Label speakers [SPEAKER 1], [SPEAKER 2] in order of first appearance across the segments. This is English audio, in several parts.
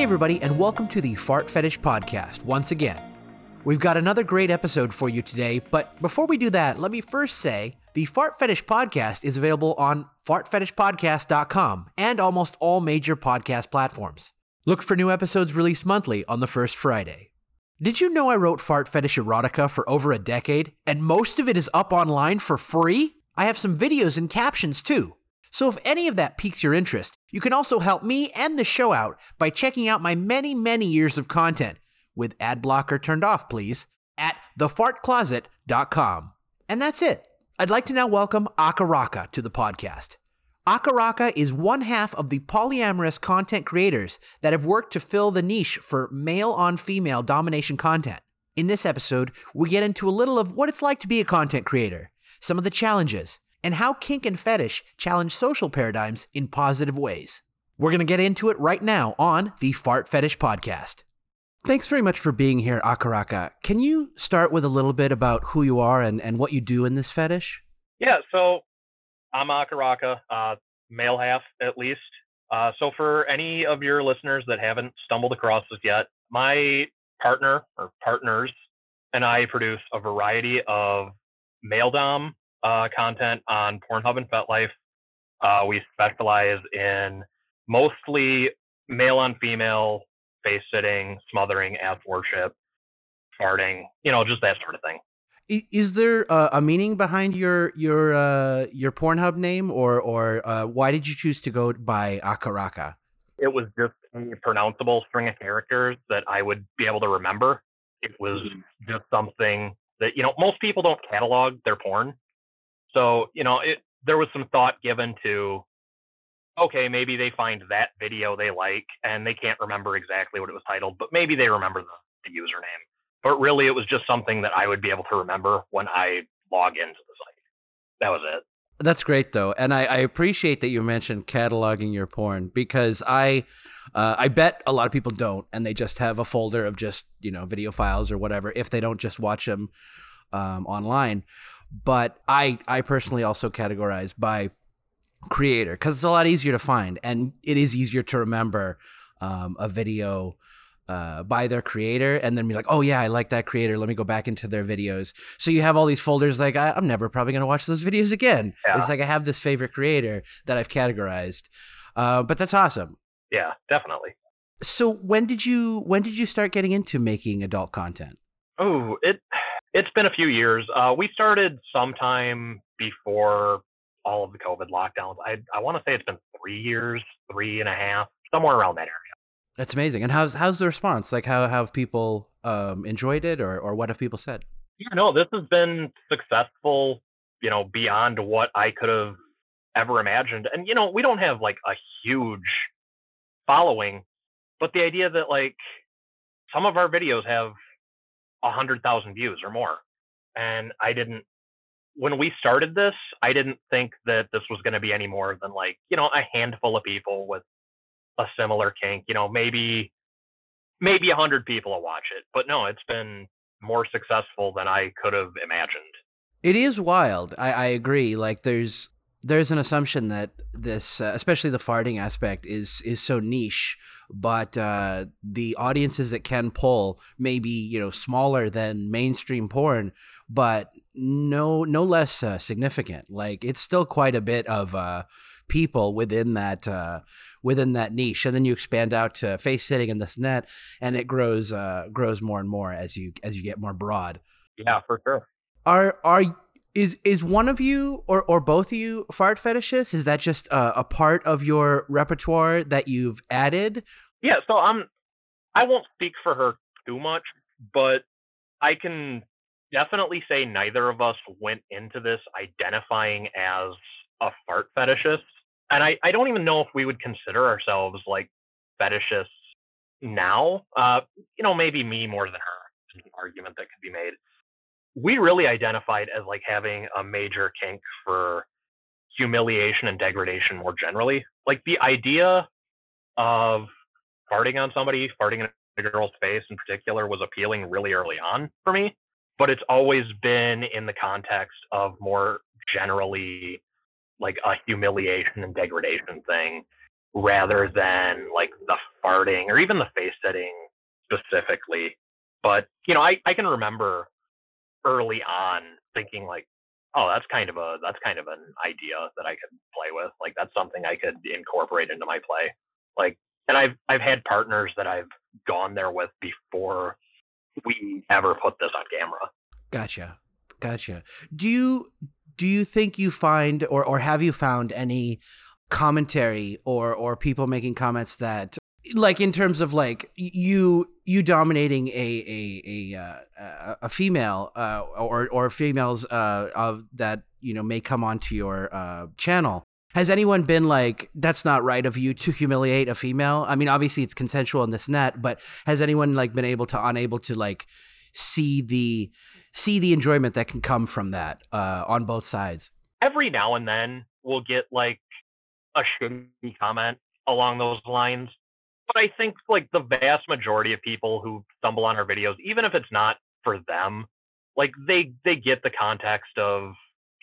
[SPEAKER 1] Hey, everybody, and welcome to the Fart Fetish Podcast once again. We've got another great episode for you today, but before we do that, let me first say the Fart Fetish Podcast is available on fartfetishpodcast.com and almost all major podcast platforms. Look for new episodes released monthly on the first Friday. Did you know I wrote Fart Fetish Erotica for over a decade, and most of it is up online for free? I have some videos and captions too. So if any of that piques your interest, you can also help me and the show out by checking out my many, many years of content, with ad blocker turned off, please, at thefartcloset.com. And that's it. I'd like to now welcome Acarraca to the podcast. Acarraca is one half of the polyamorous content creators that have worked to fill the niche for male on female domination content. In this episode, we get into a little of what it's like to be a content creator, some of the challenges, and how kink and fetish challenge social paradigms in positive ways. We're going to get into it right now on the Fart Fetish Podcast. Thanks very much for being here, Acarraca. Can you start with a little bit about who you are and, and what you do in this fetish?
[SPEAKER 2] Yeah, so I'm Acarraca, uh, male half at least. Uh, so for any of your listeners that haven't stumbled across this yet, my partner or partners and I produce a variety of male dom uh, content on Pornhub and FetLife. Uh, we specialize in mostly male on female, face sitting, smothering, ass worship, farting, you know, just that sort of thing.
[SPEAKER 1] Is there uh, a meaning behind your your uh, your Pornhub name, or or uh, why did you choose to go by Acarraca?
[SPEAKER 2] It was just a pronounceable string of characters that I would be able to remember. It was mm-hmm. just something that you know most people don't catalog their porn, so, you know, it, there was some thought given to, okay, maybe they find that video they like and they can't remember exactly what it was titled, but maybe they remember the, the username. But really, it was just something that I would be able to remember when I log into the site. That was it.
[SPEAKER 1] That's great, though, and I, I appreciate that you mentioned cataloging your porn because I, uh, I bet a lot of people don't, and they just have a folder of just you know video files or whatever if they don't just watch them um, online but I I personally also categorize by creator because it's a lot easier to find and it is easier to remember um, a video uh, by their creator and then be like, oh yeah, I like that creator. Let me go back into their videos. So you have all these folders like I, am never probably gonna watch those videos again. Yeah. It's like I have this favorite creator that I've categorized. Uh, but that's awesome.
[SPEAKER 2] Yeah, definitely.
[SPEAKER 1] So when did you when did you start getting into making adult content?
[SPEAKER 2] Oh, it it's been a few years. Uh, we started sometime before all of the COVID lockdowns. I I want to say it's been three years, three and a half, somewhere around that area.
[SPEAKER 1] That's amazing. And how's how's the response? Like, how, how have people um, enjoyed it, or or what have people said?
[SPEAKER 2] Yeah, no, this has been successful. You know, beyond what I could have ever imagined. And you know, we don't have like a huge following, but the idea that like some of our videos have hundred thousand views or more. And I didn't when we started this, I didn't think that this was going to be any more than like, you know, a handful of people with a similar kink, you know, maybe maybe a hundred people will watch it. But no, it's been more successful than I could have imagined.
[SPEAKER 1] It is wild. I, I agree. Like there's there's an assumption that this, uh, especially the farting aspect, is is so niche but uh, the audiences it can pull may be you know smaller than mainstream porn, but no no less uh, significant. Like it's still quite a bit of uh, people within that uh, within that niche, and then you expand out to face sitting and this net, and it grows uh, grows more and more as you as you get more broad.
[SPEAKER 2] Yeah, for sure.
[SPEAKER 1] Are are is is one of you or or both of you fart fetishists? Is that just a, a part of your repertoire that you've added?
[SPEAKER 2] Yeah, so I'm. I won't speak for her too much, but I can definitely say neither of us went into this identifying as a fart fetishist, and I I don't even know if we would consider ourselves like fetishists now. Uh, you know, maybe me more than her. An argument that could be made we really identified as like having a major kink for humiliation and degradation more generally. Like the idea of farting on somebody, farting in a girl's face in particular, was appealing really early on for me. But it's always been in the context of more generally like a humiliation and degradation thing. rather than like the farting or even the face sitting specifically. But you know, I, I can remember early on thinking like, oh, that's kind of a that's kind of an idea that I could play with. Like that's something I could incorporate into my play. Like and I've I've had partners that I've gone there with before we ever put this on camera.
[SPEAKER 1] Gotcha. Gotcha. Do you do you think you find or or have you found any commentary or or people making comments that like in terms of like you you dominating a a a uh, a female uh, or or females uh, of that you know may come onto your uh, channel has anyone been like that's not right of you to humiliate a female? I mean obviously it's consensual in this net but has anyone like been able to unable to like see the see the enjoyment that can come from that uh, on both sides?
[SPEAKER 2] Every now and then we'll get like a shitty comment along those lines but I think like the vast majority of people who stumble on our videos, even if it's not for them, like they they get the context of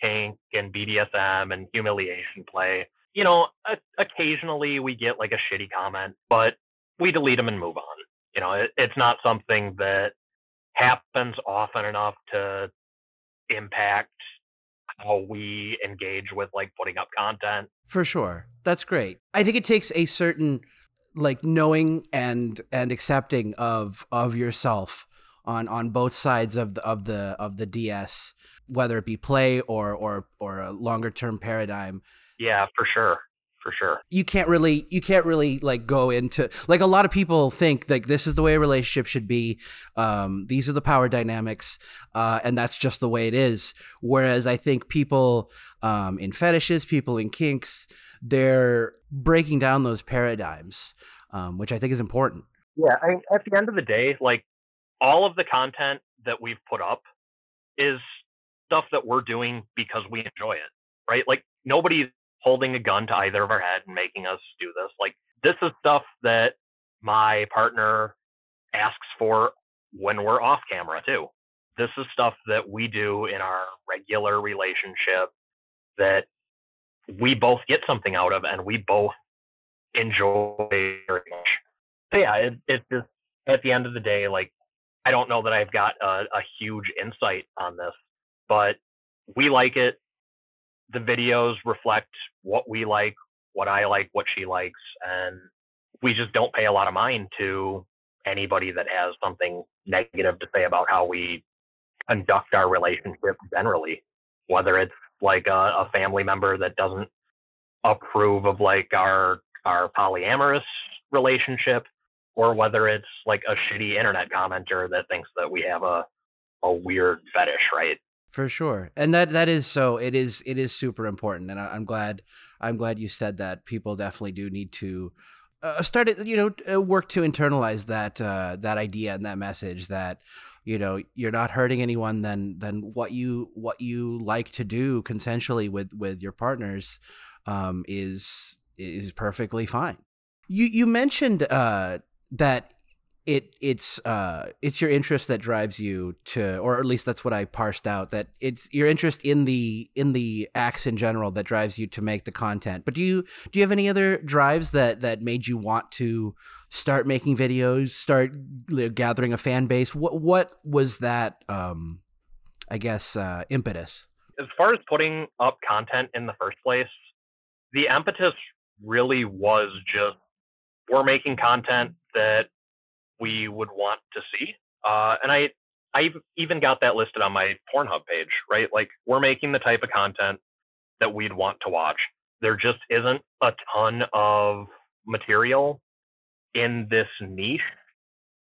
[SPEAKER 2] and BDSM and humiliation play. You know, occasionally we get like a shitty comment, but we delete them and move on. You know, it, it's not something that happens often enough to impact how we engage with like putting up content.
[SPEAKER 1] For sure. That's great. I think it takes a certain like knowing and and accepting of of yourself on on both sides of the of the of the DS, whether it be play or or or a longer term paradigm.
[SPEAKER 2] Yeah, for sure. For sure.
[SPEAKER 1] You can't really you can't really like go into like a lot of people think like this is the way a relationship should be. Um, these are the power dynamics, uh, and that's just the way it is. Whereas I think people um, in fetishes, people in kinks, they're breaking down those paradigms, um, which I think is important.
[SPEAKER 2] Yeah, I, at the end of the day, like all of the content that we've put up is stuff that we're doing because we enjoy it, right? Like nobody's holding a gun to either of our head and making us do this. Like this is stuff that my partner asks for when we're off camera too. This is stuff that we do in our regular relationship that we both get something out of and we both enjoy very much. So yeah, it, it's just at the end of the day, like I don't know that I've got a, a huge insight on this, but we like it. The videos reflect what we like, what I like, what she likes, and we just don't pay a lot of mind to anybody that has something negative to say about how we conduct our relationship generally, whether it's like a, a family member that doesn't approve of like our our polyamorous relationship or whether it's like a shitty internet commenter that thinks that we have a a weird fetish, right?
[SPEAKER 1] For sure, and that that is so. It is it is super important, and I, am glad I'm glad you said that. People definitely do need to uh, start it. You know, uh, work to internalize that uh, that idea and that message that you know you're not hurting anyone then then what you what you like to do consensually with with your partners um, is is perfectly fine you you mentioned uh, that it it's uh it's your interest that drives you to or at least that's what I parsed out that it's your interest in the in the acts in general that drives you to make the content. But do you do you have any other drives that that made you want to start making videos, start gathering a fan base? What what was that? Um, I guess uh, impetus.
[SPEAKER 2] As far as putting up content in the first place, the impetus really was just we're making content that we would want to see, uh, and I I even got that listed on my Pornhub page, right? Like we're making the type of content that we'd want to watch. There just isn't a ton of material in this niche.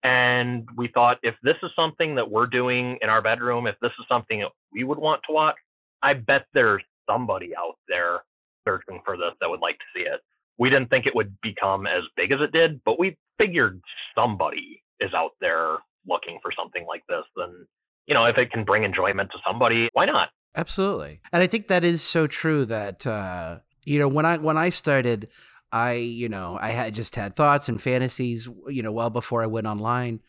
[SPEAKER 2] And we thought if this is something that we're doing in our bedroom, if this is something that we would want to watch, I bet there's somebody out there searching for this that would like to see it. We didn't think it would become as big as it did, but we figured somebody is out there looking for something like this. Then, you know, if it can bring enjoyment to somebody, why not?
[SPEAKER 1] Absolutely. And I think that is so true that, uh, you know, when I, when I started, I, you know, I had just had thoughts and fantasies, you know, well before I went online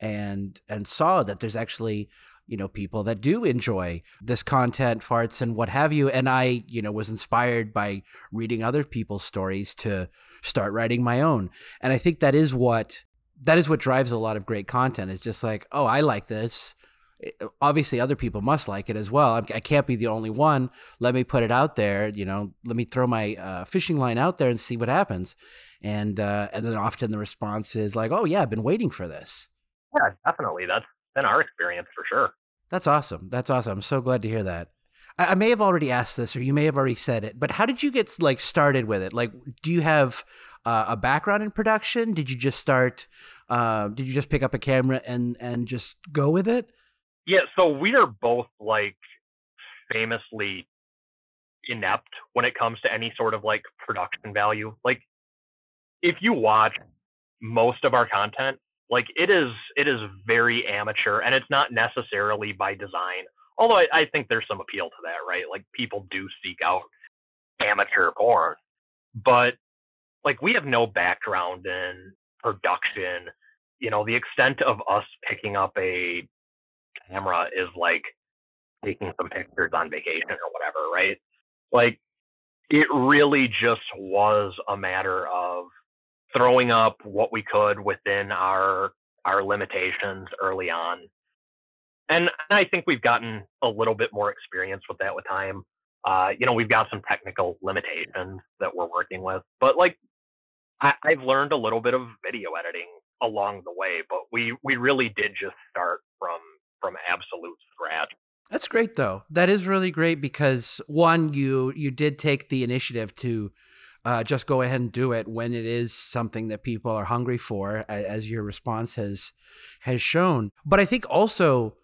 [SPEAKER 1] and and saw that there's actually, you know, people that do enjoy this content, farts and what have you. And I, you know, was inspired by reading other people's stories to start writing my own. And I think that is what that is what drives a lot of great content. Is just like, oh, I like this. Obviously, other people must like it as well. I can't be the only one. Let me put it out there. You know, let me throw my uh, fishing line out there and see what happens. And uh, and then often the response is like, oh yeah, I've been waiting for this.
[SPEAKER 2] Yeah, definitely. That's been our experience for sure.
[SPEAKER 1] That's awesome. That's awesome. I'm so glad to hear that. I, may have already asked this, or you may have already said it, but how did you get like started with it? Like, do you have uh, a background in production? Did you just start? Uh, did you just pick up a camera and and just go with it?
[SPEAKER 2] Yeah. So we are both like famously inept when it comes to any sort of like production value. Like, if you watch most of our content, like it is it is very amateur and it's not necessarily by design although I, I, think there's some appeal to that right? Like people do seek out amateur porn. But like we have no background in production. You know the extent of us picking up a camera is like taking some pictures on vacation or whatever right? Like it really just was a matter of throwing up what we could within our our limitations early on. And I think we've gotten a little bit more experience with that with time. Uh, you know, we've got some technical limitations that we're working with, but like I, I've learned a little bit of video editing along the way, but we we really did just start from from absolute scratch.
[SPEAKER 1] That's great though. That is really great because one, you you did take the initiative to uh, just go ahead and do it when it is something that people are hungry for, as your response has has shown. But I think also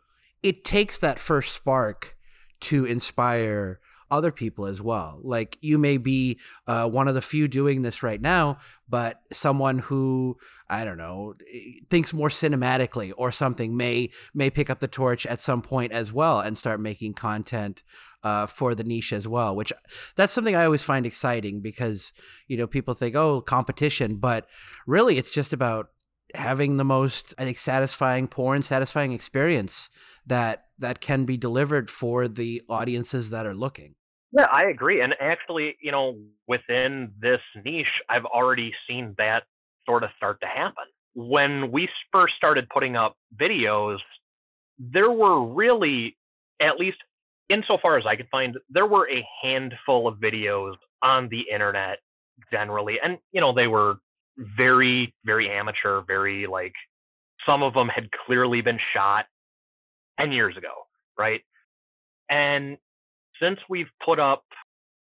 [SPEAKER 1] it takes that first spark to inspire other people as well. Like you may be uh, one of the few doing this right now, but someone who I don't know thinks more cinematically or something may may pick up the torch at some point as well and start making content uh, for the niche as well, which that's something I always find exciting because you know people think oh competition, but really it's just about having the most I think satisfying porn, satisfying experience that that can be delivered for the audiences that are looking.
[SPEAKER 2] Yeah, I agree. And actually, you know, within this niche, I've already seen that sort of start to happen. When we first started putting up videos, there were really at least insofar as I could find, there were a handful of videos on the internet generally, and you know they were very, very amateur, very like some of them had clearly been shot ten years ago, right? And since we've put up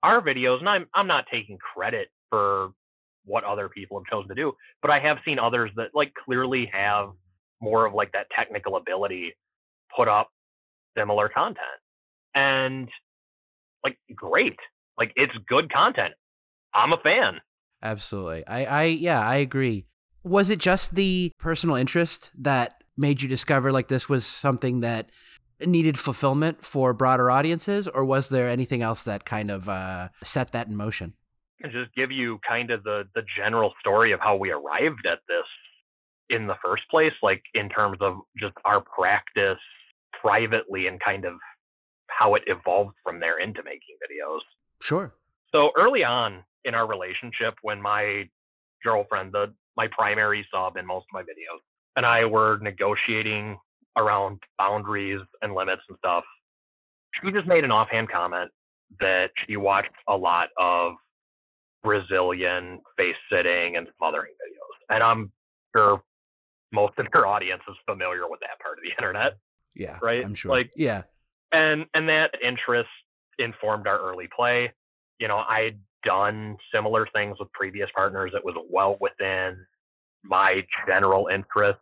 [SPEAKER 2] our videos, and I'm I'm not taking credit for what other people have chosen to do, but I have seen others that like clearly have more of like that technical ability put up similar content. And like great. Like it's good content. I'm a fan.
[SPEAKER 1] Absolutely. I i yeah i agree. Was it just the personal interest that made you discover like this was something that needed fulfillment for broader audiences or was there anything else that kind of uh, set that in motion
[SPEAKER 2] and just give you kind of the the general story of how we arrived at this in the first place like in terms of just our practice privately and kind of how it evolved from there into making videos.
[SPEAKER 1] Sure.
[SPEAKER 2] So early on in our relationship, when my girlfriend, the my primary sub in most of my videos, and I were negotiating around boundaries and limits and stuff, she just made an offhand comment that she watched a lot of Brazilian face sitting and smothering videos. And I'm sure most of your audience is familiar with that part of the internet.
[SPEAKER 1] Yeah.
[SPEAKER 2] Right?
[SPEAKER 1] I'm sure.
[SPEAKER 2] Like,
[SPEAKER 1] yeah
[SPEAKER 2] and and that interest informed our early play. You know, I'd done similar things with previous partners. It was well within my general interest.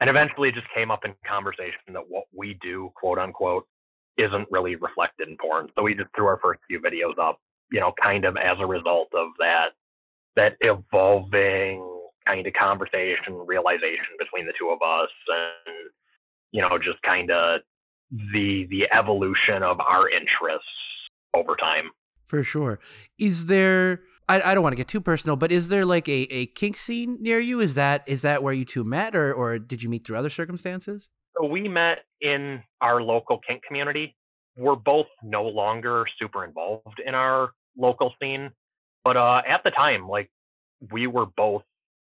[SPEAKER 2] And eventually it just came up in conversation that what we do, quote unquote, isn't really reflected in porn. So we just threw our first few videos up, you know, kind of as a result of that that evolving kind of conversation, realization between the two of us and you know, just kind of the the evolution of our interests over time.
[SPEAKER 1] For sure. Is there I, I don't want to get too personal, but is there like a, a kink scene near you? Is that is that where you two met or or did you meet through other circumstances?
[SPEAKER 2] So we met in our local kink community. We're both no longer super involved in our local scene. But uh, at the time, like we were both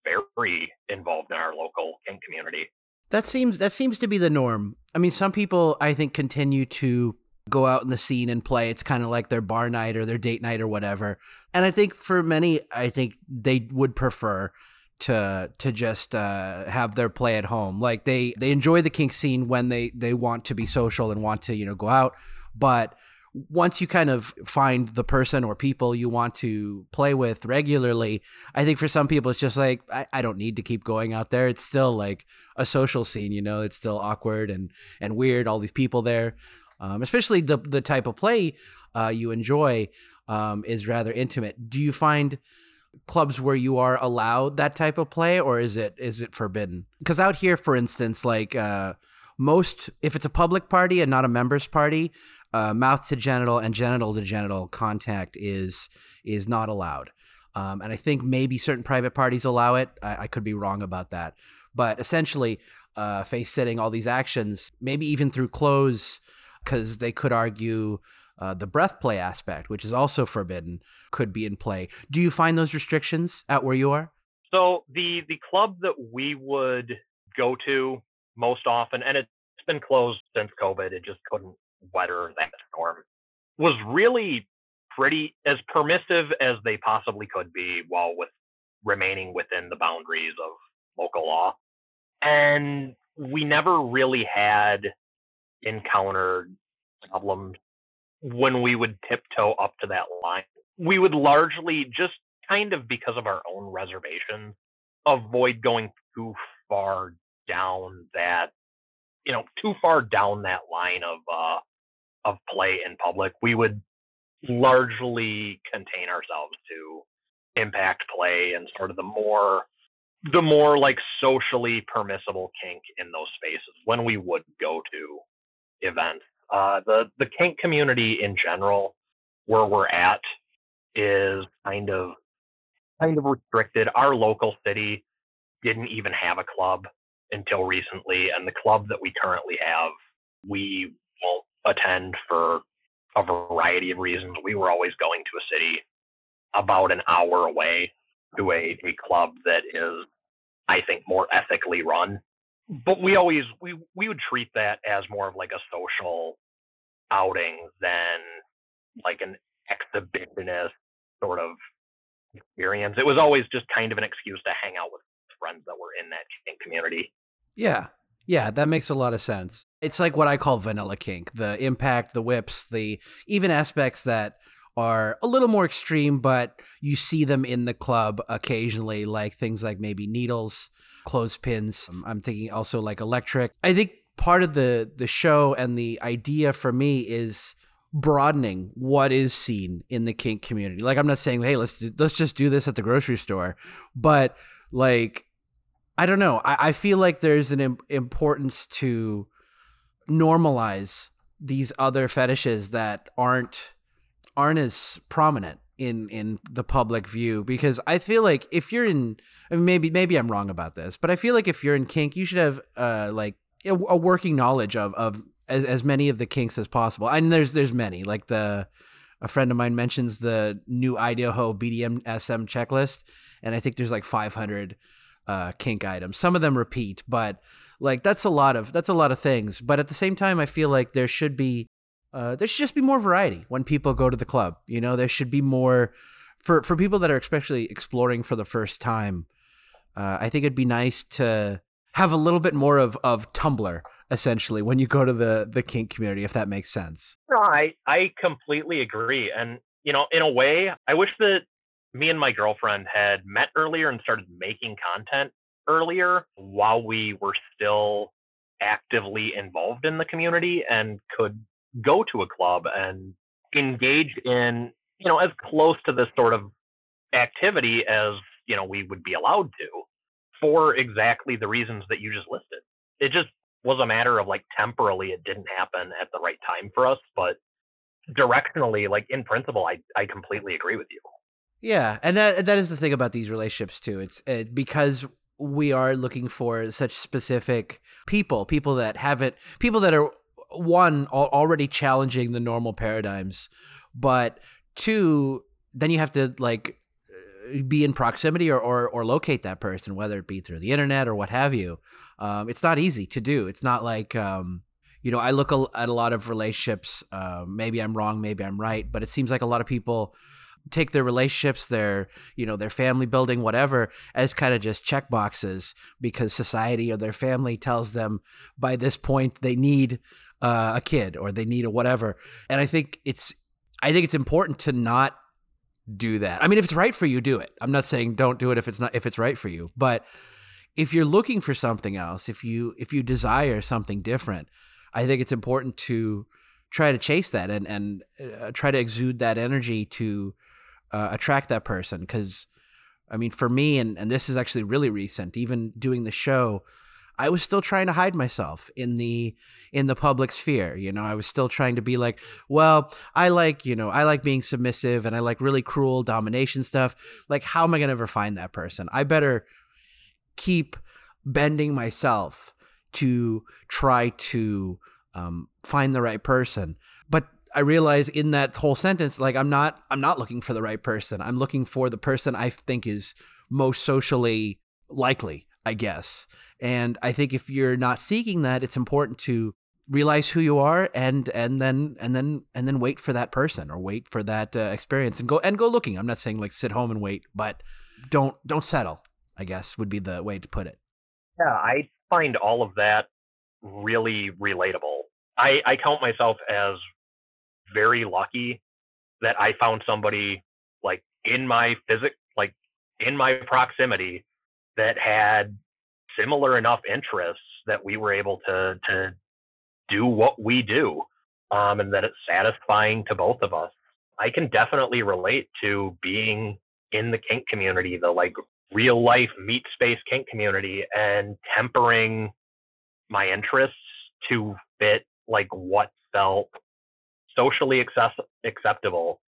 [SPEAKER 2] very involved in our local kink community.
[SPEAKER 1] That seems that seems to be the norm. I mean, some people I think continue to go out in the scene and play. It's kind of like their bar night or their date night or whatever. And I think for many, I think they would prefer to to just uh, have their play at home. Like they they enjoy the kink scene when they they want to be social and want to you know go out, but once you kind of find the person or people you want to play with regularly, I think for some people it's just like I, I don't need to keep going out there. It's still like a social scene, you know. It's still awkward and and weird. All these people there, um, especially the the type of play uh, you enjoy um, is rather intimate. Do you find clubs where you are allowed that type of play, or is it is it forbidden? Because out here, for instance, like uh, most, if it's a public party and not a members party, uh, mouth to genital and genital to genital contact is is not allowed. Um, and I think maybe certain private parties allow it. I, I could be wrong about that, but essentially, uh, face sitting, all these actions, maybe even through clothes, because they could argue uh, the breath play aspect, which is also forbidden, could be in play. Do you find those restrictions out where you are?
[SPEAKER 2] So the the club that we would go to most often, and it's been closed since COVID. It just couldn't weather that storm. Was really pretty as permissive as they possibly could be while with remaining within the boundaries of local law. And we never really had encountered problems when we would tiptoe up to that line. We would largely just kind of because of our own reservations avoid going too far down that you know too far down that line of uh of play in public, we would largely contain ourselves to impact play and sort of the more the more like socially permissible kink in those spaces when we would go to events. Uh, the the kink community in general, where we're at, is kind of kind of restricted. Our local city didn't even have a club until recently, and the club that we currently have, we won't attend for a variety of reasons. We were always going to a city about an hour away to a, a club that is, I think, more ethically run. But we always we we would treat that as more of like a social outing than like an exhibitionist sort of experience. It was always just kind of an excuse to hang out with friends that were in that kink community.
[SPEAKER 1] Yeah, yeah, that makes a lot of sense. It's like what I call vanilla kink the impact, the whips, the even aspects that are a little more extreme, but you see them in the club occasionally, like things like maybe needles, clothespins. Um, I'm thinking also like electric. I think part of the the show and the idea for me is broadening what is seen in the kink community. Like I'm not saying, hey, let's do, let's just do this at the grocery store, but like I don't know. I, I feel like there's an Im- importance to normalize these other fetishes that aren't aren't as prominent in in the public view because I feel like if you're in I mean, maybe maybe I'm wrong about this, but I feel like if you're in kink, you should have uh like a, a working knowledge of of as, as many of the kinks as possible. Mean, there's there's many like the a friend of mine mentions the new Idaho BDSM checklist, and I think there's like 500 uh, kink items. Some of them repeat, but like that's a lot of that's a lot of things. But at the same time, I feel like there should be uh, there should just be more variety when people go to the club. You know, there should be more for for people that are especially exploring for the first time. Uh, I think it'd be nice to have a little bit more of of Tumblr essentially when you go to the the kink community, if that makes sense.
[SPEAKER 2] No, I I completely agree, and you know, in a way, I wish that me and my girlfriend had met earlier and started making content earlier while we were still actively involved in the community and could go to a club and engage in you know as close to this sort of activity as you know we would be allowed to for exactly the reasons that you just listed it just was a matter of like temporally it didn't happen at the right time for us but directionally like in principle i i completely agree with you
[SPEAKER 1] yeah, and that that is the thing about these relationships too. It's it, because we are looking for such specific people, people that haven't, people that are one already challenging the normal paradigms, but two, then you have to like be in proximity or, or, or locate that person, whether it be through the internet or what have you. Um, it's not easy to do. It's not like, um, you know, I look at a lot of relationships. Uh, maybe I'm wrong, maybe I'm right, but it seems like a lot of people take their relationships, their you know, their family building, whatever, as kind of just check boxes because society or their family tells them by this point they need uh, a kid or they need a whatever. And I think it's I think it's important to not do that. I mean, if it's right for you, do it. I'm not saying don't do it if it's not if it's right for you, but if you're looking for something else, if you if you desire something different, I think it's important to try to chase that and and uh, try to exude that energy to uh, attract that person because I mean, for me, and, and this is actually really recent, even doing the show, I was still trying to hide myself in the in the public sphere. You know, I was still trying to be like, well, I like, you know, I like being submissive and I like really cruel domination stuff. Like, how am I gonna ever find that person? I better keep bending myself to try to um, find the right person. But I realize in that whole sentence, like I'm not I'm not looking for the right person. I'm looking for the person I think is most socially likely, I guess. And I think if you're not seeking that, it's important to realize who you are and and then and then and then wait for that person or wait for that uh, experience and go and go looking. I'm not saying like sit home and wait, but don't don't settle. I guess would be the way to put it.
[SPEAKER 2] Yeah, I find all of that really relatable. I, I count myself as very lucky that I found somebody like in my physic like in my proximity that had similar enough interests that we were able to to do what we do um, and that it's satisfying to both of us. I can definitely relate to being in the kink community the like real life meat space kink community and tempering my interests to fit like what felt socially access- acceptable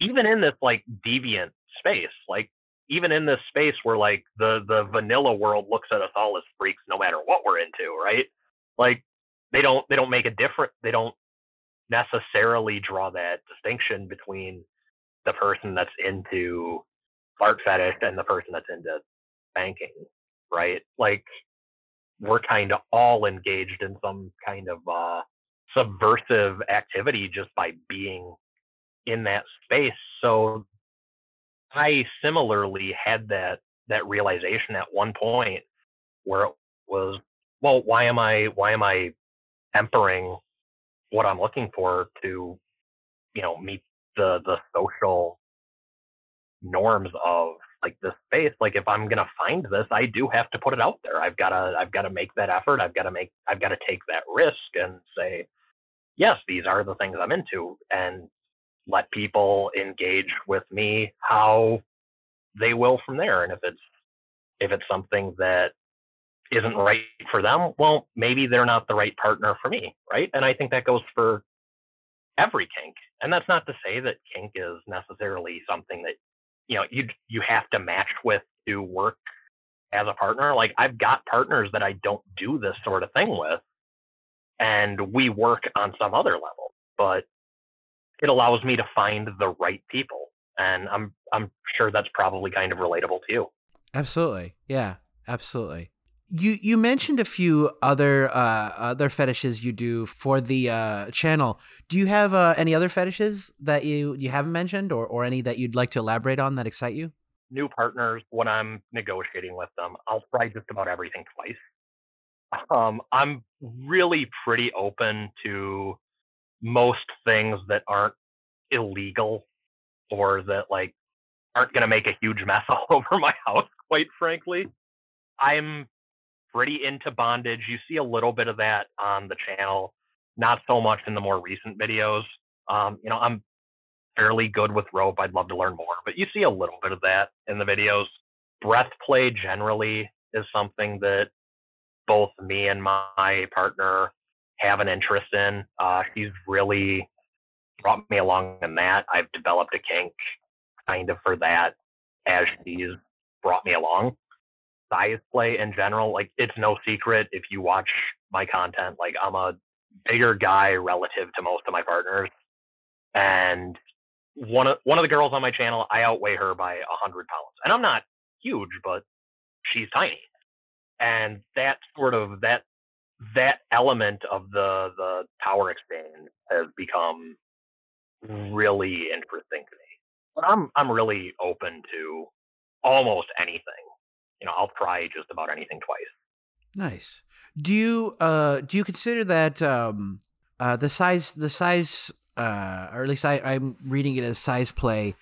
[SPEAKER 2] even in this like deviant space like even in this space where like the the vanilla world looks at us all as freaks no matter what we're into right? Like they don't they don't make a difference they don't necessarily draw that distinction between the person that's into fart fetish and the person that's into banking right? Like we're kind of all engaged in some kind of uh subversive activity just by being in that space. So I similarly had that that realization at one point where it was, well, why am I why am I tempering what I'm looking for to, you know, meet the the social norms of like this space. Like if I'm gonna find this, I do have to put it out there. I've gotta I've gotta make that effort. I've gotta make I've gotta take that risk and say, yes, these are the things I'm into. And let people engage with me how they will from there. And if it's if it's something that isn't right for them, well, maybe they're not the right partner for me, right? And I think that goes for every kink. And that's not to say that kink is necessarily something that you know you you have to match with to work as a partner. Like I've got partners that I don't do this sort of thing with, and we work on some other level. But it allows me to find the right people and i'm i'm sure that's probably kind of relatable to you
[SPEAKER 1] absolutely yeah absolutely you you mentioned a few other uh, other fetishes you do for the uh, channel. Do you have uh, any other fetishes that you you haven't mentioned, or or any that you'd like to elaborate on that excite you?
[SPEAKER 2] New partners, when I'm negotiating with them, I'll try just about everything twice. Um, I'm really pretty open to most things that aren't illegal or that like aren't going to make a huge mess all over my house quite frankly. I'm pretty into bondage. You see a little bit of that on the channel not so much in the more recent videos. Um, you know i'm fairly good with rope. I'd love to learn more but you see a little bit of that in the videos. Breath play generally is something that both me and my partner have an interest in. Uh, she's really brought me along in that. I've developed a kink kind of for that as she's brought me along. Size play in general, like it's no secret if you watch my content, like I'm a bigger guy relative to most of my partners. And one of one of the girls on my channel, I outweigh her by a hundred pounds, and I'm not huge, but she's tiny, and that sort of that that element of the the power exchange has become really interesting to me. But I'm I'm really open to almost anything. You know, I'll try just about anything twice.
[SPEAKER 1] Nice. Do you uh do you consider that um uh the size the size uh or at least I, I'm reading it as size play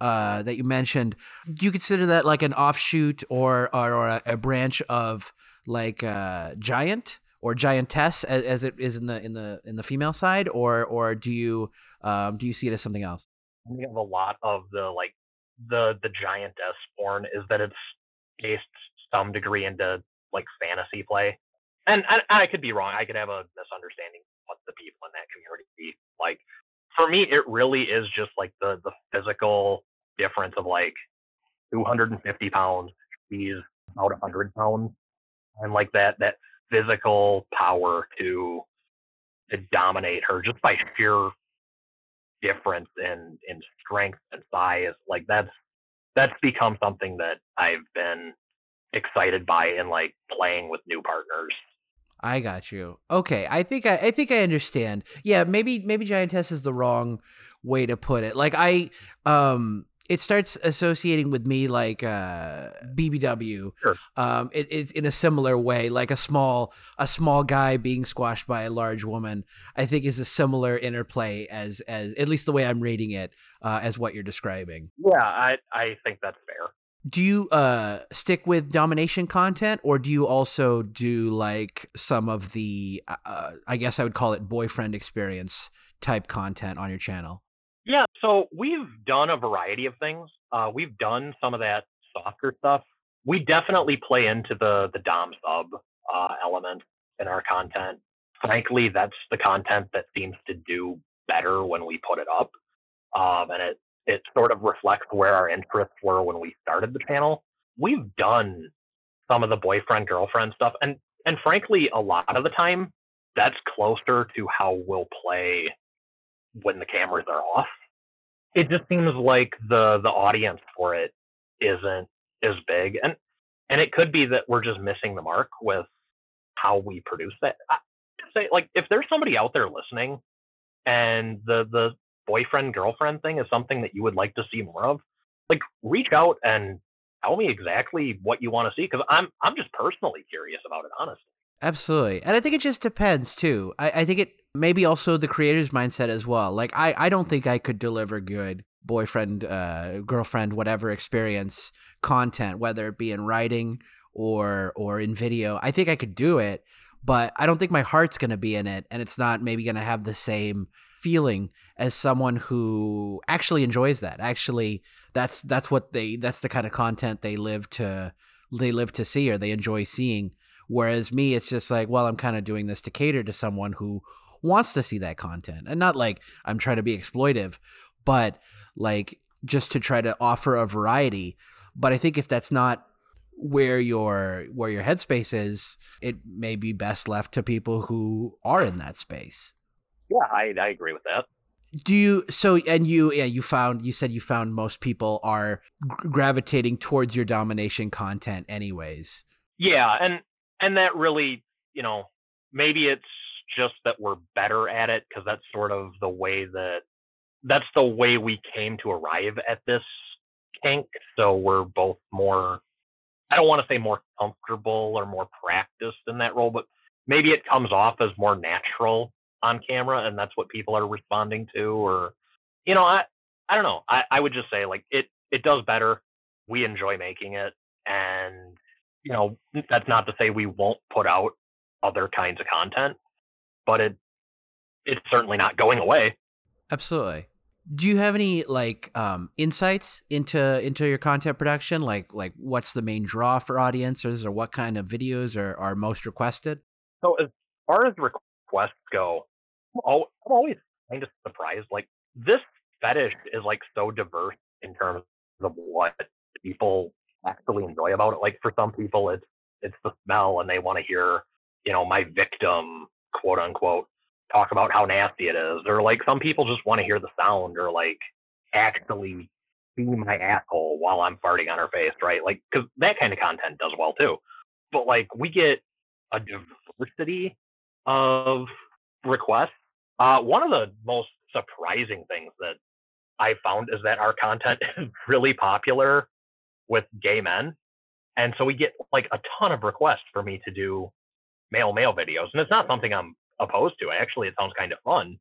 [SPEAKER 1] uh that you mentioned, do you consider that like an offshoot or or, or a, a branch of like uh giant or giantess as, as it is in the in the in the female side or or do you um do you see it as something else?
[SPEAKER 2] I think of a lot of the like the the giantess porn is that it's based some degree into like fantasy play. And I, I could be wrong. I could have a misunderstanding what the people in that community like. For me, it really is just like the the physical difference of like 250 pounds. She's about 100 pounds, and like that that physical power to to dominate her just by sheer difference in in strength and size. Like that's that's become something that I've been excited by in like playing with new partners.
[SPEAKER 1] I got you. Okay, I think I, I think I understand. Yeah, maybe maybe giantess is the wrong way to put it. Like I um it starts associating with me like uh BBW.
[SPEAKER 2] Sure.
[SPEAKER 1] Um it, it's in a similar way, like a small a small guy being squashed by a large woman. I think is a similar interplay as as at least the way I'm reading it uh as what you're describing.
[SPEAKER 2] Yeah, I I think that's fair
[SPEAKER 1] do you uh stick with domination content or do you also do like some of the uh, uh, i guess i would call it boyfriend experience type content on your channel
[SPEAKER 2] so we've done a variety of things uh we've done some of that softer stuff we definitely play into the the dom sub uh element in our content frankly that's the content that seems to do better when we put it up um and it it sort of reflects where our interests were when we started the channel. We've done some of the boyfriend girlfriend stuff, and and frankly, a lot of the time, that's closer to how we'll play when the cameras are off. It just seems like the the audience for it isn't as big, and and it could be that we're just missing the mark with how we produce that. I, say like if there's somebody out there listening and the the boyfriend girlfriend thing is something that you would like to see more of, like reach out and tell me exactly what you want to see because I'm I'm just personally curious about it, honestly.
[SPEAKER 1] Absolutely, and I think it just depends too. I, I think it maybe also the creator's mindset as well. Like I I don't think I could deliver good boyfriend, uh, girlfriend, whatever experience content, whether it be in writing or or in video. I think I could do it, but I don't think my heart's gonna be in it, and it's not maybe gonna have the same feeling as someone who actually enjoys that. Actually, that's that's what they that's the kind of content they live to they live to see or they enjoy seeing. Whereas me, it's just like, well, I'm kind of doing this to cater to someone who wants to see that content, and not like I'm trying to be exploitive, but like just to try to offer a variety. But I think if that's not where your where your headspace is, it may be best left to people who are in that space.
[SPEAKER 2] Yeah, I, I agree with that.
[SPEAKER 1] Do you so and you yeah you found you said you found most people are gravitating towards your domination content anyways.
[SPEAKER 2] Yeah, and and that really, you know, maybe it's just that we're better at it because that's sort of the way that that's the way we came to arrive at this kink. So we're both more I don't want to say more comfortable or more practiced in that role, but maybe it comes off as more natural on camera and that's what people are responding to or you know i i don't know i i would just say like it it does better we enjoy making it and you know that's not to say we won't put out other kinds of content but it it's certainly not going away.
[SPEAKER 1] Absolutely. Do you have any like um insights into into your content production? Like like what's the main draw for audiences or what kind of videos are, are most requested?
[SPEAKER 2] So as far as requests go I'm always kind of surprised. Like this fetish is like so diverse in terms of what people actually enjoy about it. Like for some people, it's it's the smell, and they want to hear, you know, my victim, quote unquote, talk about how nasty it is, or like some people just want to hear the sound, or like actually see my asshole while I'm farting on her face, right? Like, because that kind of content does well too. But like, we get a diversity of requests. Uh, one of the most surprising things that I found is that our content is really popular with gay men. And so we get like a ton of requests for me to do male male videos. And it's not something I'm opposed to. Actually, it sounds kind of fun.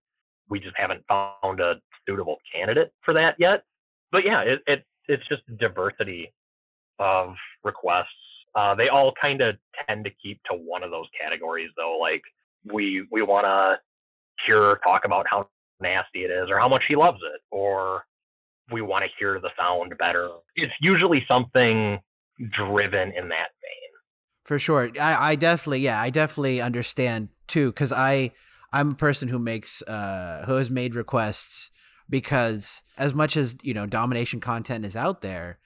[SPEAKER 2] We just haven't found a suitable candidate for that yet. But yeah, it, it it's just diversity of requests. Uh, they all kind of tend to keep to one of those categories, though. Like we we want to hear talk about how nasty it is, or how much he loves it, or we want to hear the sound better. It's usually something driven in that vein.
[SPEAKER 1] For sure. I, I definitely, yeah, I definitely understand too, because I, I'm a person who makes, uh, who has made requests because as much as you know, domination content is out there,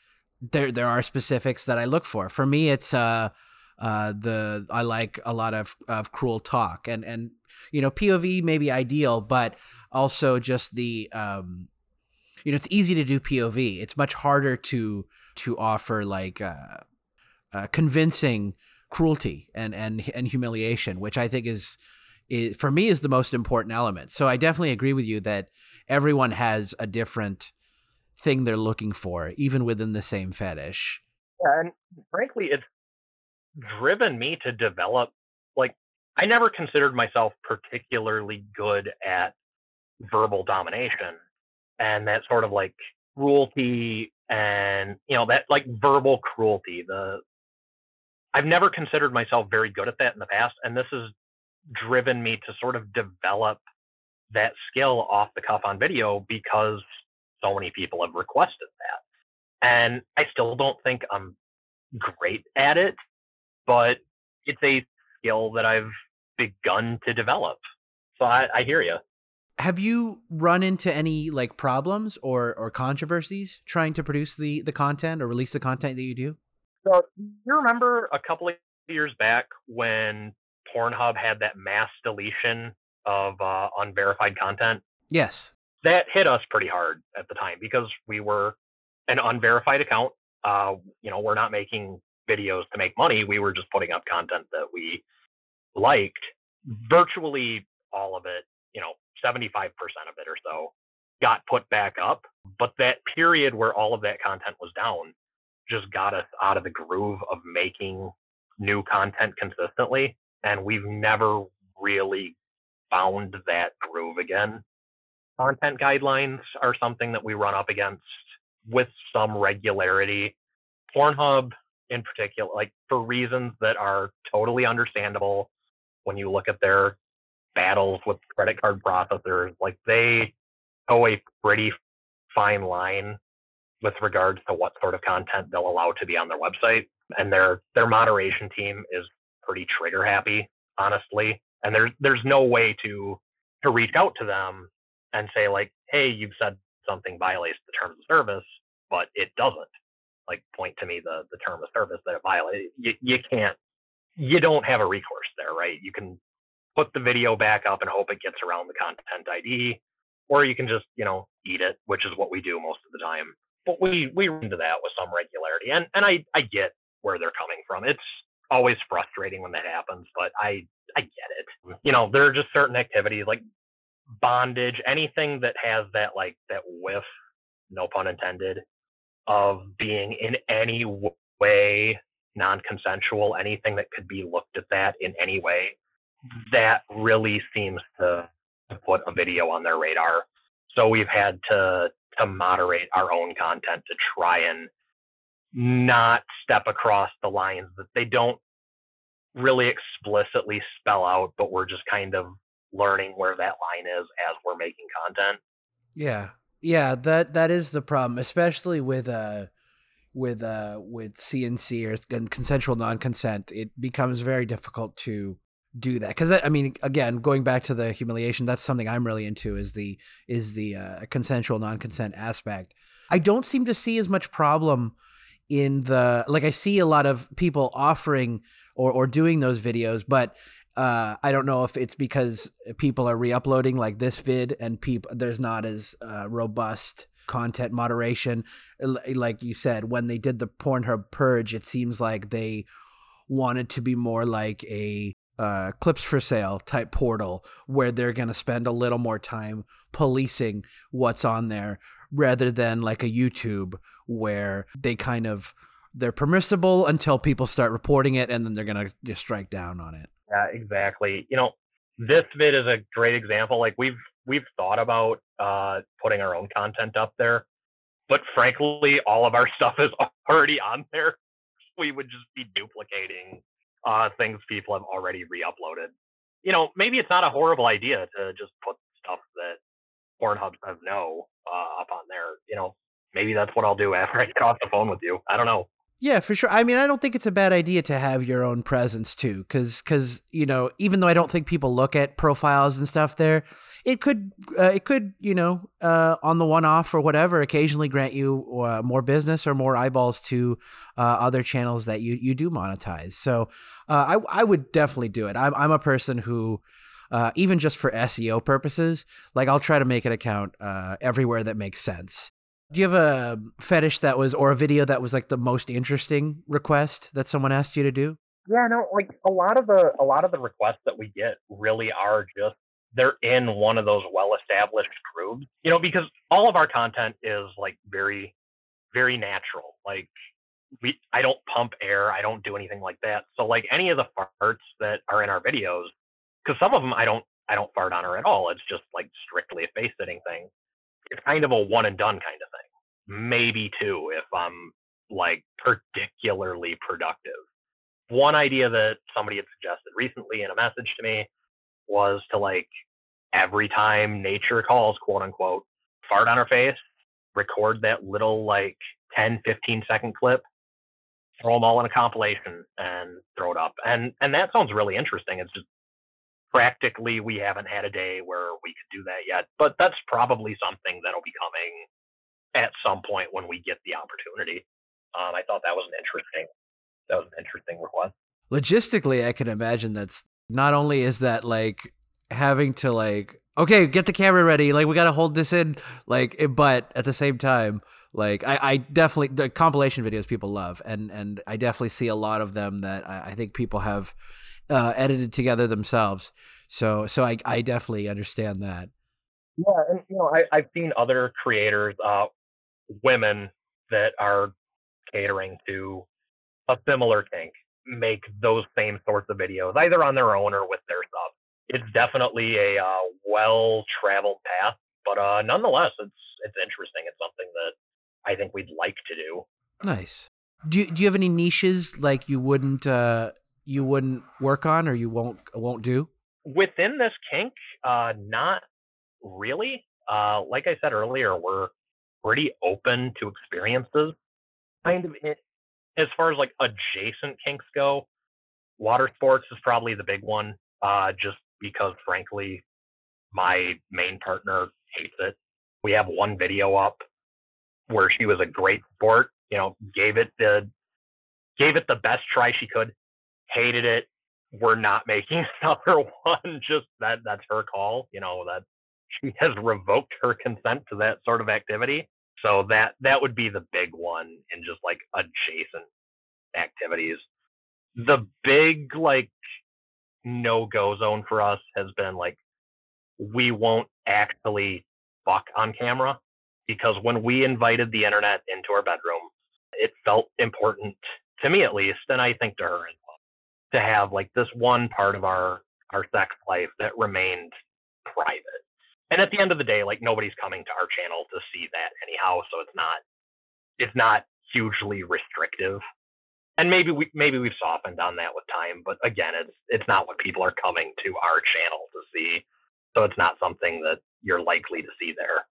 [SPEAKER 1] there there are specifics that I look for. For me, it's uh, uh, the I like a lot of of cruel talk and and you know POV may be ideal, but also just the um, you know, it's easy to do POV. It's much harder to to offer like uh, uh, convincing cruelty and and and humiliation, which I think is is for me is the most important element. So I definitely agree with you that everyone has a different thing they're looking for, even within the same fetish.
[SPEAKER 2] Yeah, and frankly, it's driven me to develop like I never considered myself particularly good at verbal domination and that sort of like cruelty and you know that like verbal cruelty the i've never considered myself very good at that in the past and this has driven me to sort of develop that skill off the cuff on video because so many people have requested that. And i still don't think i'm great at it but it's a skill that i've begun to develop. So i, I hear you
[SPEAKER 1] have you run into any like problems or or controversies trying to produce the the content or release the content that you do?
[SPEAKER 2] So you remember a couple of years back when Pornhub had that mass deletion of uh, unverified content?
[SPEAKER 1] Yes.
[SPEAKER 2] That hit us pretty hard at the time because we were an unverified account. Uh, you know, we're not making videos to make money. We were just putting up content that we liked. Virtually all of it, you know, 75% of it or so got put back up. But that period where all of that content was down just got us out of the groove of making new content consistently. And we've never really found that groove again. Content guidelines are something that we run up against with some regularity. Pornhub, in particular, like for reasons that are totally understandable when you look at their battles with credit card processors. Like they toe a pretty fine line with regards to what sort of content they'll allow to be on their website. And their their moderation team is pretty trigger happy, honestly. And there's there's no way to to reach out to them and say like, hey, you've said something violates the terms of service, but it doesn't. Like point to me the the term of service that it violates. You you can't you don't have a recourse there, right? You can put the video back up and hope it gets around the content ID, or you can just, you know, eat it, which is what we do most of the time. But we we run into that with some regularity, and and I I get where they're coming from. It's always frustrating when that happens, but I I get it. You know, there are just certain activities like bondage, anything that has that like that whiff, no pun intended, of being in any way non-consensual, anything that could be looked at that in any way that really seems to, to put a video on their radar. So we've had to to moderate our own content to try and not step across the lines that they don't really explicitly spell out, but we're just kind of learning where that line is as we're making content.
[SPEAKER 1] Yeah. Yeah, that that is the problem, especially with uh with uh with CNC or consensual non-consent. It becomes very difficult to do that because I mean, again, going back to the humiliation, that's something I'm really into is the is the uh, consensual non-consent aspect. I don't seem to see as much problem in the like. I see a lot of people offering or or doing those videos, but uh, I don't know if it's because people are re-uploading like ThisVid and people there's not as uh, robust content moderation. Like you said, when they did the Pornhub purge, it seems like they wanted to be more like a uh, clips for sale type portal where they're going to spend a little more time policing what's on there rather than like a YouTube where they kind of they're permissible until people start reporting it and then they're going to just strike down on it.
[SPEAKER 2] Yeah, exactly. You know, this vid is a great example. Like we've we've thought about uh, putting our own content up there, but frankly, all of our stuff is already on there. We would just be duplicating uh, things people have already re-uploaded. You know, maybe it's not a horrible idea to just put stuff that Pornhub says no uh, up on there. You know, maybe that's what I'll do after I get off the phone with you. I don't know.
[SPEAKER 1] Yeah, for sure. I mean, I don't think it's a bad idea to have your own presence too, because because you know, even though I don't think people look at profiles and stuff there, it could uh, it could you know uh, on the one off or whatever occasionally grant you uh, more business or more eyeballs to uh, other channels that you you do monetize. So uh, I I would definitely do it. I'm I'm a person who. Uh, even just for SEO purposes, like I'll try to make an account everywhere that makes sense. Do you have a fetish that was, or a video that was like the most interesting request that someone asked you to do?
[SPEAKER 2] Yeah, no, like a lot of the a lot of the requests that we get really are just they're in one of those well-established groups, you know, because all of our content is like very, very natural. Like we, I don't pump air, I don't do anything like that. So like any of the farts that are in our videos, because some of them I don't, I don't fart on her at all. It's just like strictly a face sitting thing it's kind of a one and done kind of thing. Maybe two if I'm like particularly productive. One idea that somebody had suggested recently in a message to me was to like every time nature calls, quote unquote, fart on her face, record that little like 10, 15 second clip, throw them all in a compilation and throw it up. And and that sounds really interesting. It's just practically we haven't had a day where we could do that yet but that's probably something that'll be coming at some point when we get the opportunity um, i thought that was an interesting that was an interesting request
[SPEAKER 1] logistically i can imagine that's not only is that like having to like okay get the camera ready like we got to hold this in like but at the same time like I, I definitely the compilation videos people love and and i definitely see a lot of them that i, I think people have uh, edited together themselves. So so I I definitely understand that.
[SPEAKER 2] Yeah, and you know I I've seen other creators, uh, women that are catering to a similar kink make those same sorts of videos either on their own or with their sub. It's definitely a uh, well traveled path, but uh, nonetheless, it's it's interesting. It's something that I think we'd like to do.
[SPEAKER 1] Nice. Do you, do you have any niches like you wouldn't uh, you wouldn't work on or you won't won't do?
[SPEAKER 2] Within this kink, uh, not really. Uh, like I said earlier, we're pretty open to experiences. Kind of as far as like adjacent kinks go, water sports is probably the big one. Uh, just because, frankly, my main partner hates it. We have one video up where she was a great sport. You know, gave it the gave it the best try she could hated it. We're not making another one. Just that that's her call. You know that she has revoked her consent to that sort of activity. So that that would be the big one in just like adjacent activities. The big like no go zone for us has been like we won't actually fuck on camera because when we invited the internet into our bedroom, it felt important to me at least, and I think to her as well, to have like this one part of our our sex life that remained private. And at the end of the day, like nobody's coming to our channel to see that anyhow, so it's not it's not hugely restrictive. And maybe we maybe we've softened on that with time, but again, it's it's not what people are coming to our channel to see. So it's not something that you're likely to see there.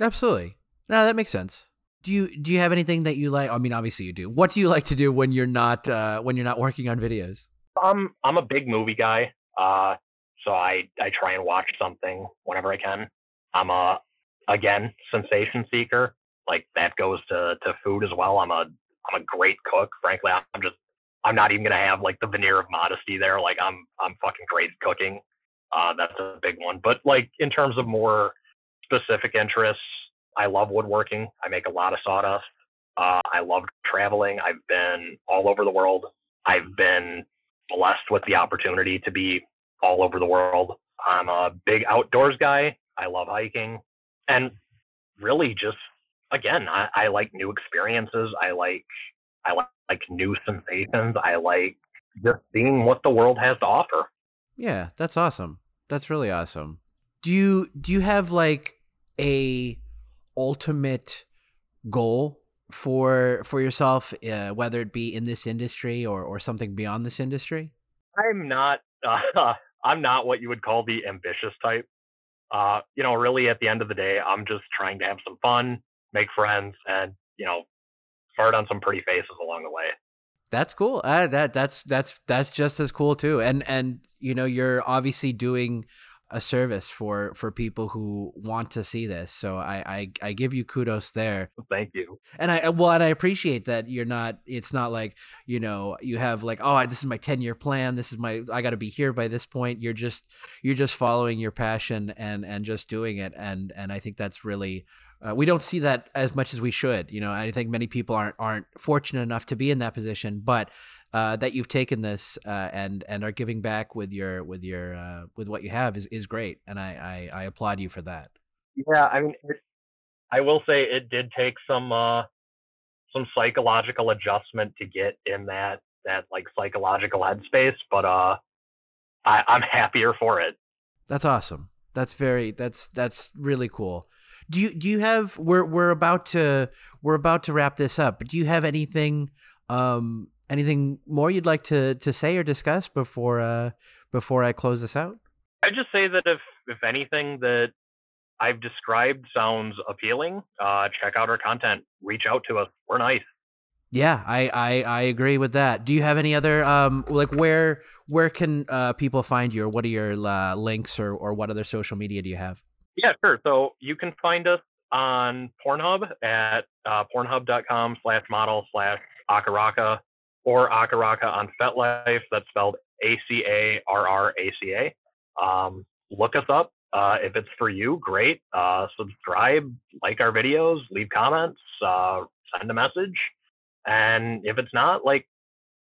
[SPEAKER 1] Absolutely. No, that makes sense. Do you do you have anything that you like? I mean, obviously you do. What do you like to do when you're not uh, when you're not working on videos?
[SPEAKER 2] I'm I'm a big movie guy, uh, so I I try and watch something whenever I can. I'm a again sensation seeker. Like that goes to to food as well. I'm a I'm a great cook. Frankly, I'm just I'm not even gonna have like the veneer of modesty there. Like I'm I'm fucking great at cooking. Uh, that's a big one. But like in terms of more specific interests, I love woodworking. I make a lot of sawdust. Uh, I love traveling. I've been all over the world. I've been blessed with the opportunity to be all over the world. I'm a big outdoors guy. I love hiking. And really just again, I, I like new experiences. I like I like, like new sensations. I like just seeing what the world has to offer.
[SPEAKER 1] Yeah, that's awesome. That's really awesome. Do you do you have like a ultimate goal for for yourself, uh, whether it be in this industry or or something beyond this industry?
[SPEAKER 2] I'm not. Uh, I'm not what you would call the ambitious type. Uh, you know, really, at the end of the day, I'm just trying to have some fun, make friends, and you know, fart on some pretty faces along the way.
[SPEAKER 1] That's cool. Uh, that that's that's that's just as cool too. And and you know, you're obviously doing a service for for people who want to see this. So I I, I give you kudos there.
[SPEAKER 2] Thank you.
[SPEAKER 1] And I well, and I appreciate that you're not. It's not like you know you have like oh this is my ten year plan. This is my I got to be here by this point. You're just you're just following your passion and and just doing it. And and I think that's really uh, we don't see that as much as we should. You know, I think many people aren't aren't fortunate enough to be in that position, but uh, that you've taken this uh, and and are giving back with your with your uh, with what you have is, is great, and I, I, I applaud you for that.
[SPEAKER 2] Yeah, I mean, it, I will say it did take some uh, some psychological adjustment to get in that that like psychological headspace, but uh, I, I'm happier for it.
[SPEAKER 1] That's awesome. That's very that's that's really cool. Do you do you have we're we're about to we're about to wrap this up, but do you have anything um anything more you'd like to to say or discuss before uh before I close this out?
[SPEAKER 2] I just say that if if anything that I've described sounds appealing, uh, check out our content. Reach out to us. We're nice.
[SPEAKER 1] Yeah, I, I I agree with that. Do you have any other um like where where can uh people find you or what are your uh, links or or what other social media do you have?
[SPEAKER 2] Yeah, sure. So you can find us on Pornhub at uh, pornhub.com slash model slash Acarraca or Acarraca on FetLife. That's spelled A C A R R A C A. Um, look us up. Uh, if it's for you, great. Uh, subscribe, like our videos, leave comments, uh, send a message. And if it's not, like,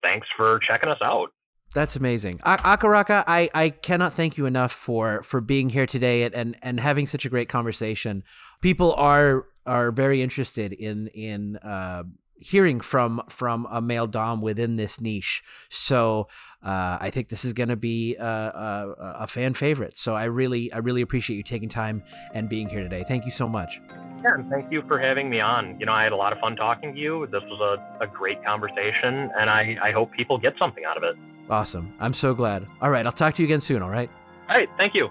[SPEAKER 2] thanks for checking us out.
[SPEAKER 1] That's amazing, A- Acarraca. I, I cannot thank you enough for for being here today and, and and having such a great conversation. People are are very interested in in uh, hearing from from a male dom within this niche. So uh, I think this is going to be a, a, a, fan favorite. So I really I really appreciate you taking time and being here today. Thank you so much.
[SPEAKER 2] Yeah, and thank you for having me on. You know, I had a lot of fun talking to you. This was a, a great conversation, and I, I hope people get something out of it.
[SPEAKER 1] Awesome. I'm so glad. All right, I'll talk to you again soon, all right?
[SPEAKER 2] All right, thank you.